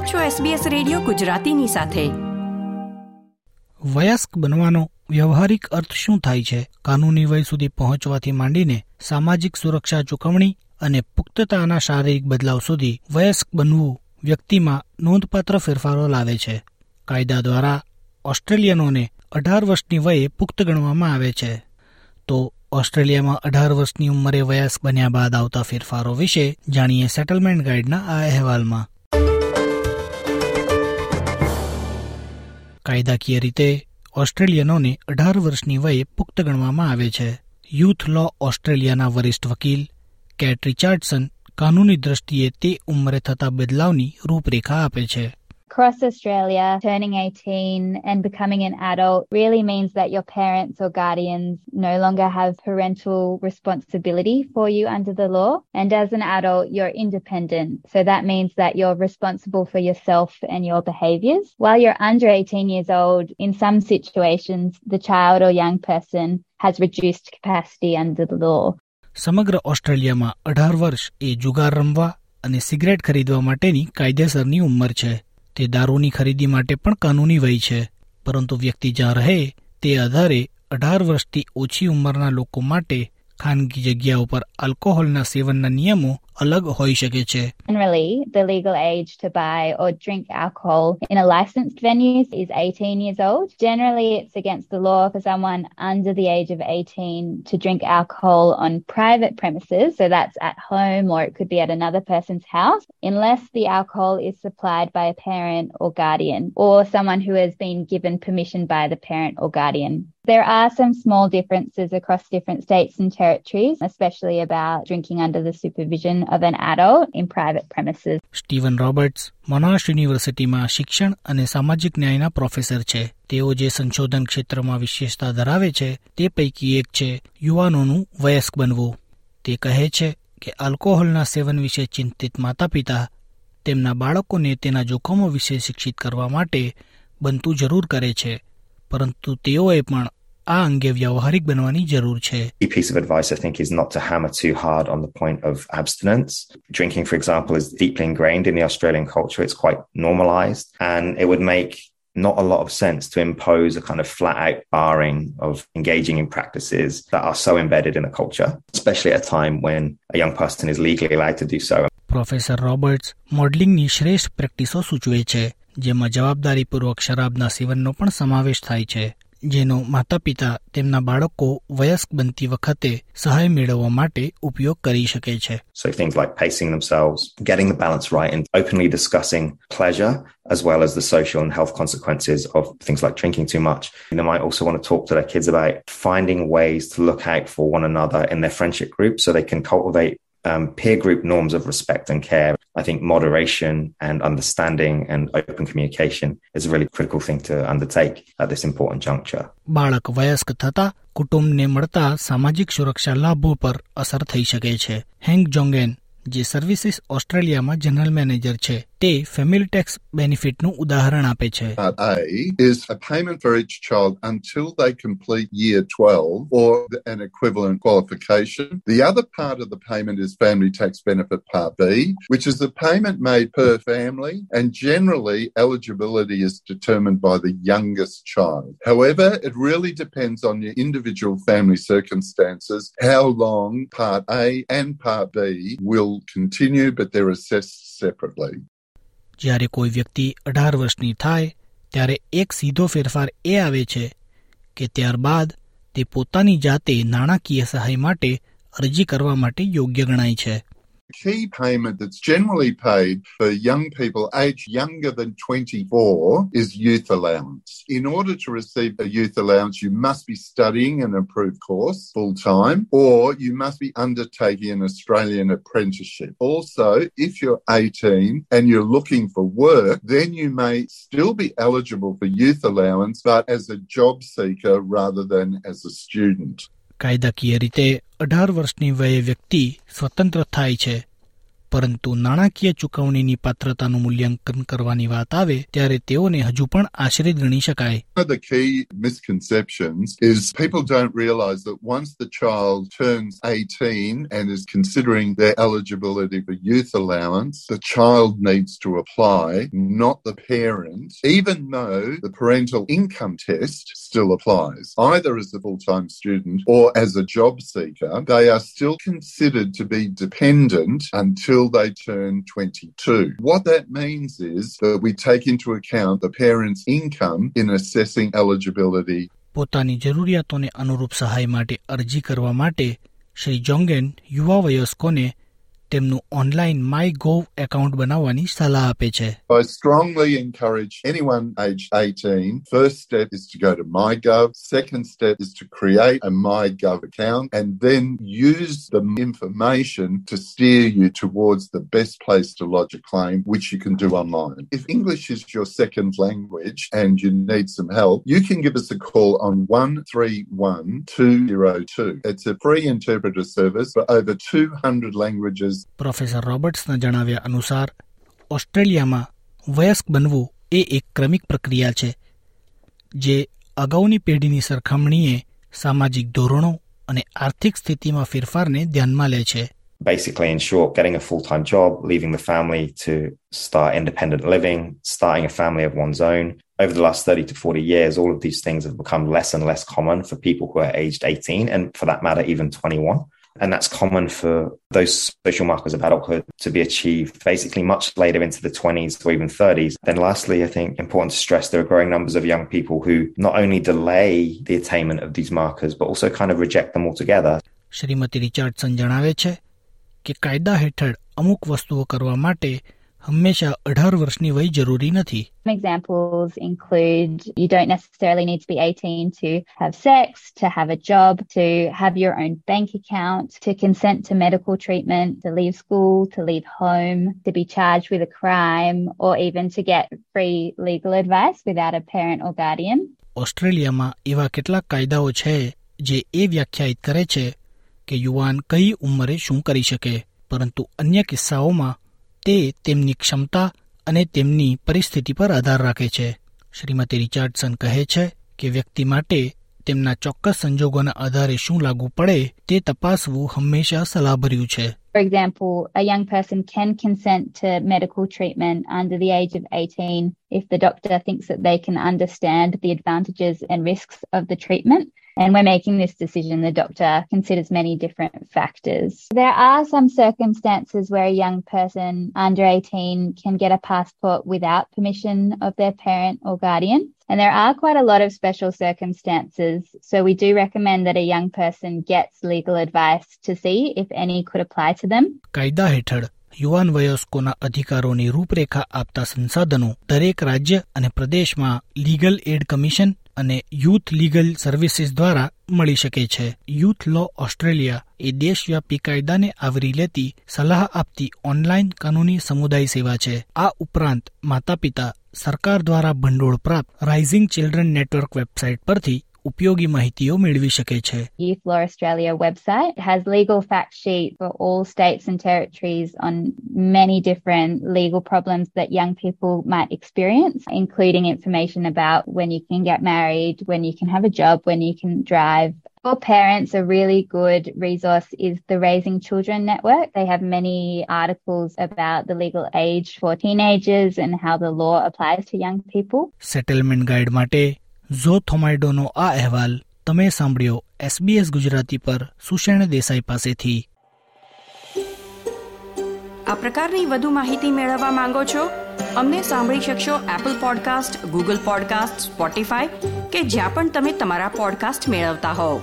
આપ છો SBS radio ગુજરાતીની સાથે. વયસ્ક બનવાનો વ્યવહારિક અર્થ શું થાય છે? કાનૂની વય સુધી પહોંચવાથી માંડીને સામાજિક સુરક્ષા ચૂકવણી અને પુખ્તતાના શારીરિક બદલાવ સુધી વયસ્ક બનવું વ્યક્તિમાં નોંધપાત્ર ફેરફારો લાવે છે. કાયદા દ્વારા ઓસ્ટ્રેલિયનોને અઢાર વર્ષની વયે પુખ્ત ગણવામાં આવે છે. તો ઓસ્ટ્રેલિયામાં અઢાર વર્ષની ઉંમરે વયસ્ક બન્યા બાદ આવતા ફેરફારો વિશે જાણીએ સેટલમેન્ટ ગાઈડના આ અહેવાલમાં. કાયદાકીય રીતે ઓસ્ટ્રેલિયનોને અઢાર વર્ષની વયે પુખ્ત ગણવામાં આવે છે. યુથ લો ઓસ્ટ્રેલિયાના વરિષ્ઠ વકીલ કેટ રિચાર્ડસન કાનૂની દ્રષ્ટિએ તે ઉંમરે થતા બદલાવની રૂપરેખા આપે છે. Across Australia, turning 18 and becoming an adult really means that your parents or guardians no longer have parental responsibility for you under the law. And as an adult, you're independent. So that means that you're responsible for yourself and your behaviors. While you're under 18 years old, in some situations, the child or young person has reduced capacity under the law. સમગ્ર ઓસ્ટ્રેલિયામાં અઢાર વર્ષ એ જુગાર રમવા અને cigarette ખરીદવા માટેની કાયદેસરની ઉંમર છે તે દારૂની ખરીદી માટે પણ કાનૂની વય છે. પરંતુ વ્યક્તિ જ્યાં રહે, તે આધારે અઢાર વર્ષથી ઓછી ઉંમરના લોકો માટે ખાનગી જગ્યાઓ પર આલ્કોહોલના સેવનના નિયમો અલગ હોઈ શકે છે Generally, the legal age to buy or drink alcohol in a licensed venue is 18 years old. Generally, it's against the law for someone under the age of 18 to drink alcohol on private premises. So that's at home or it could be at another person's house, unless the alcohol is supplied by a parent or guardian or someone who has been given permission by the parent or guardian. There are some small differences across different states and territories, especially about drinking under the supervision of an adult in private premises. Steven Roberts Monash યુનિવર્સિટીમાં શિક્ષણ અને સામાજિક ન્યાયના professor છે. તેઓ જે સંશોધન ક્ષેત્રમાં વિશેષતા ધરાવે છે, તે પૈકી એક છે યુવાનોનું વયસ્ક બનવું. તે કહે છે કે આલ્કોહોલના સેવન વિશે ચિંતિત માતા પિતા તેમના બાળકોને તેના જોખમો વિશે શિક્ષિત કરવા માટે બનતું જરૂર કરે છે. પરંતુ તેઓએ પણ આ અંગે વ્યવહારિક બનવાની જરૂર છે key piece of advice, I think, is not to hammer too hard on the point of abstinence. Drinking, for example, is deeply ingrained in the Australian culture. It's quite normalized, and it would make not a lot of sense to impose a kind of flat out barring of engaging in practices that are so embedded in a culture, especially at a time when a young person is legally allowed to do so. Professor Roberts મોડલિંગની શ્રેષ્ઠ પ્રેક્ટિસો સૂચવે છે જેમાં જવાબદારીપૂર્વક શરાબના સેવનનો પણ સમાવેશ થાય છે જેનો માતા પિતા તેમના બાળકો વયસ્ક બનતી વખતે સહાય મેળવવા માટે ઉપયોગ કરી શકે છે So things like pacing themselves, getting the balance right, and openly discussing pleasure as well as the social and health consequences of things like drinking too much. They might also want to talk to their kids about finding ways to look out for one another in their friendship group so they can cultivate um, peer group norms of respect and care. I think moderation and understanding and open communication is a really critical thing to undertake at this important juncture. બાળક વયસ્ક થતા કુટુંબને મળતા સામાજિક સુરક્ષા લાભો પર અસર થઈ શકે છે હેંગ જોંગેન જે સર્વિસીસ ઓસ્ટ્રેલિયામાં જનરલ મેનેજર છે તે ફેમિલી ટેક્સ બેનિફિટનું ઉદાહરણ આપે છે Part A is a payment for each child until they complete year 12 or an equivalent qualification. The other part of the payment is Family Tax Benefit Part B, which is the payment made per family, and generally eligibility is determined by the youngest child. However, it really depends on your individual family circumstances how long Part A and Part B will continue, but they're assessed separately. જ્યારે કોઈ વ્યક્તિ અઢાર વર્ષની થાય, ત્યારે એક સીધો ફેરફાર એ આવે છે કે ત્યારબાદ તે પોતાની જાતે નાણાકીય સહાય માટે અરજી કરવા માટે યોગ્ય ગણાય છે. Key payment that's generally paid for young people aged younger than 24 is youth allowance. In order to receive a youth allowance, you must be studying an approved course full time or you must be undertaking an Australian apprenticeship. Also, if you're 18 and you're looking for work, then you may still be eligible for youth allowance, but as a job seeker rather than as a student. કાયદાકીય રીતે અઢાર વર્ષની વયે વ્યક્તિ સ્વતંત્ર થાય છે. પરંતુ નાણાકીય ચૂકવણીની પાત્રતાનું મૂલ્યાંકન કરવાની વાત આવે ત્યારે તેઓને હજુ પણ આશ્રિત ગણી શકાય One of the key misconceptions is people don't realize that once the child turns 18 and is considering their eligibility for youth allowance, the child needs to apply, not the parent, even though the parental income test still applies. Either as a full-time student or as a job seeker, they are still considered to be dependent until they turn 22. What that means is that we take into account the parent's income in assessing eligibility. પોતાની જરૂરિયાતોને અનુરૂપ સહાય માટે અરજી કરવા માટે શ્રી જોંગેન યુવા વયસ્કોને તેમનું ઓનલાઈન માય ગોવ એકાઉન્ટ બનાવવાની સલાહ આપે છે I strongly encourage anyone aged 18. First step is to go to MyGov. Second step is to create a MyGov account and then use the information to steer you towards the best place to lodge a claim, which you can do online. If English is your second language and you need some help, you can give us a call on 131202. It's a free interpreter service for over 200 languages professor રોબર્ટ્સના જણાવ્યા અનુસાર ઓસ્ટ્રેલિયામાં વયસ્ક બનવું એ એક ક્રમિક પ્રક્રિયા છે જે અગાઉની પેઢીની સરખામણીએ સામાજિક ધોરણો અને આર્થિક સ્થિતિમાં ફેરફારને ધ્યાનમાં લે છે basically, in short, getting a full time job, leaving the family to start independent living, starting a family of one's own. Over the last 30 to 40 years, all of these things have become less and less common for people who are aged 18 and, for that matter, even 21. And that's common for those social markers of adulthood to be achieved basically much later into the 20s or even 30s. Then, lastly, I think important to stress there are growing numbers of young people who not only delay the attainment of these markers, but also kind of reject them altogether. Shrimati Richardson જણાવે છે કે કાયદા હેઠળ અમુક વસ્તુઓ કરવા માટે હંમેશા અઢાર વર્ષની વય જરૂરી નથી Some examples include you don't necessarily need to be 18 to have sex, to have a job, to have your own bank account, to consent to medical treatment, to leave school, to leave home, to be charged with a crime, or even to get free legal advice without a parent or guardian. ઓસ્ટ્રેલિયામાં એવા કેટલાક કાયદાઓ છે જે એ વ્યાખ્યાયિત કરે છે કે યુવાન કઈ ઉંમરે શું કરી શકે પરંતુ અન્ય કિસ્સાઓમાં તે તેમની ક્ષમતા અને તેમની પરિસ્થિતિ પર આધાર રાખે છે. શ્રીમતી રિચાર્ડસન કહે છે કે વ્યક્તિ માટે તેમના ચોક્કસ સંજોગોના આધારે શું લાગુ પડે તે તપાસવું હંમેશા સલાહભર્યું છે. For example, a young person can consent to medical treatment under the age of 18 if the doctor thinks that they can understand the advantages and risks of the treatment. And when making this decision, the doctor considers many different factors. There are some circumstances where a young person under 18 can get a passport without permission of their parent or guardian. And there are quite a lot of special circumstances. So we do recommend that a young person gets legal advice to see if any could apply to them. કાયદા હેઠળ યુવાન વયસ્કોના અધિકારોની રૂપરેખા આપતા સંસાધનો દરેક રાજ્ય અને પ્રદેશમાં લીગલ એડ કમિશન અને યુથ લીગલ સર્વિસીસ દ્વારા મળી શકે છે. યુથ લો ઓસ્ટ્રેલિયા એ દેશવ્યાપી કાયદાને આવરી લેતી સલાહ આપતી ઓનલાઈન કાનૂની સમુદાય સેવા છે. આ ઉપરાંત માતા પિતા સરકાર દ્વારા ભંડોળ પ્રાપ્ત રાઇઝિંગ ચિલ્ડ્રન નેટવર્ક વેબસાઇટ પરથી ઉપયોગી માહિતીઓ મેળવી શકે છે Youth Law Australia website has legal fact sheet for all states and territories on many different legal problems that young people might experience, including information about when you can get married, when you can have a job, when you can drive. For parents, a really good resource is the Raising Children Network. They have many articles about the legal age for teenagers and how the law applies to young people. Settlement guide માટે Zoe થોમાઇડોનો આ અહેવાલ તમે સાંભળ્યો SBS Gujarati પર સુષેણ દેસાઈ પાસેથી. આ પ્રકારની વધુ માહિતી મેળવવા માંગો છો? અમને સાંભળી શકશો Apple podcast Google podcast Spotify કે જ્યાં પણ તમે તમારા પોડકાસ્ટ મેળવતા હોવ.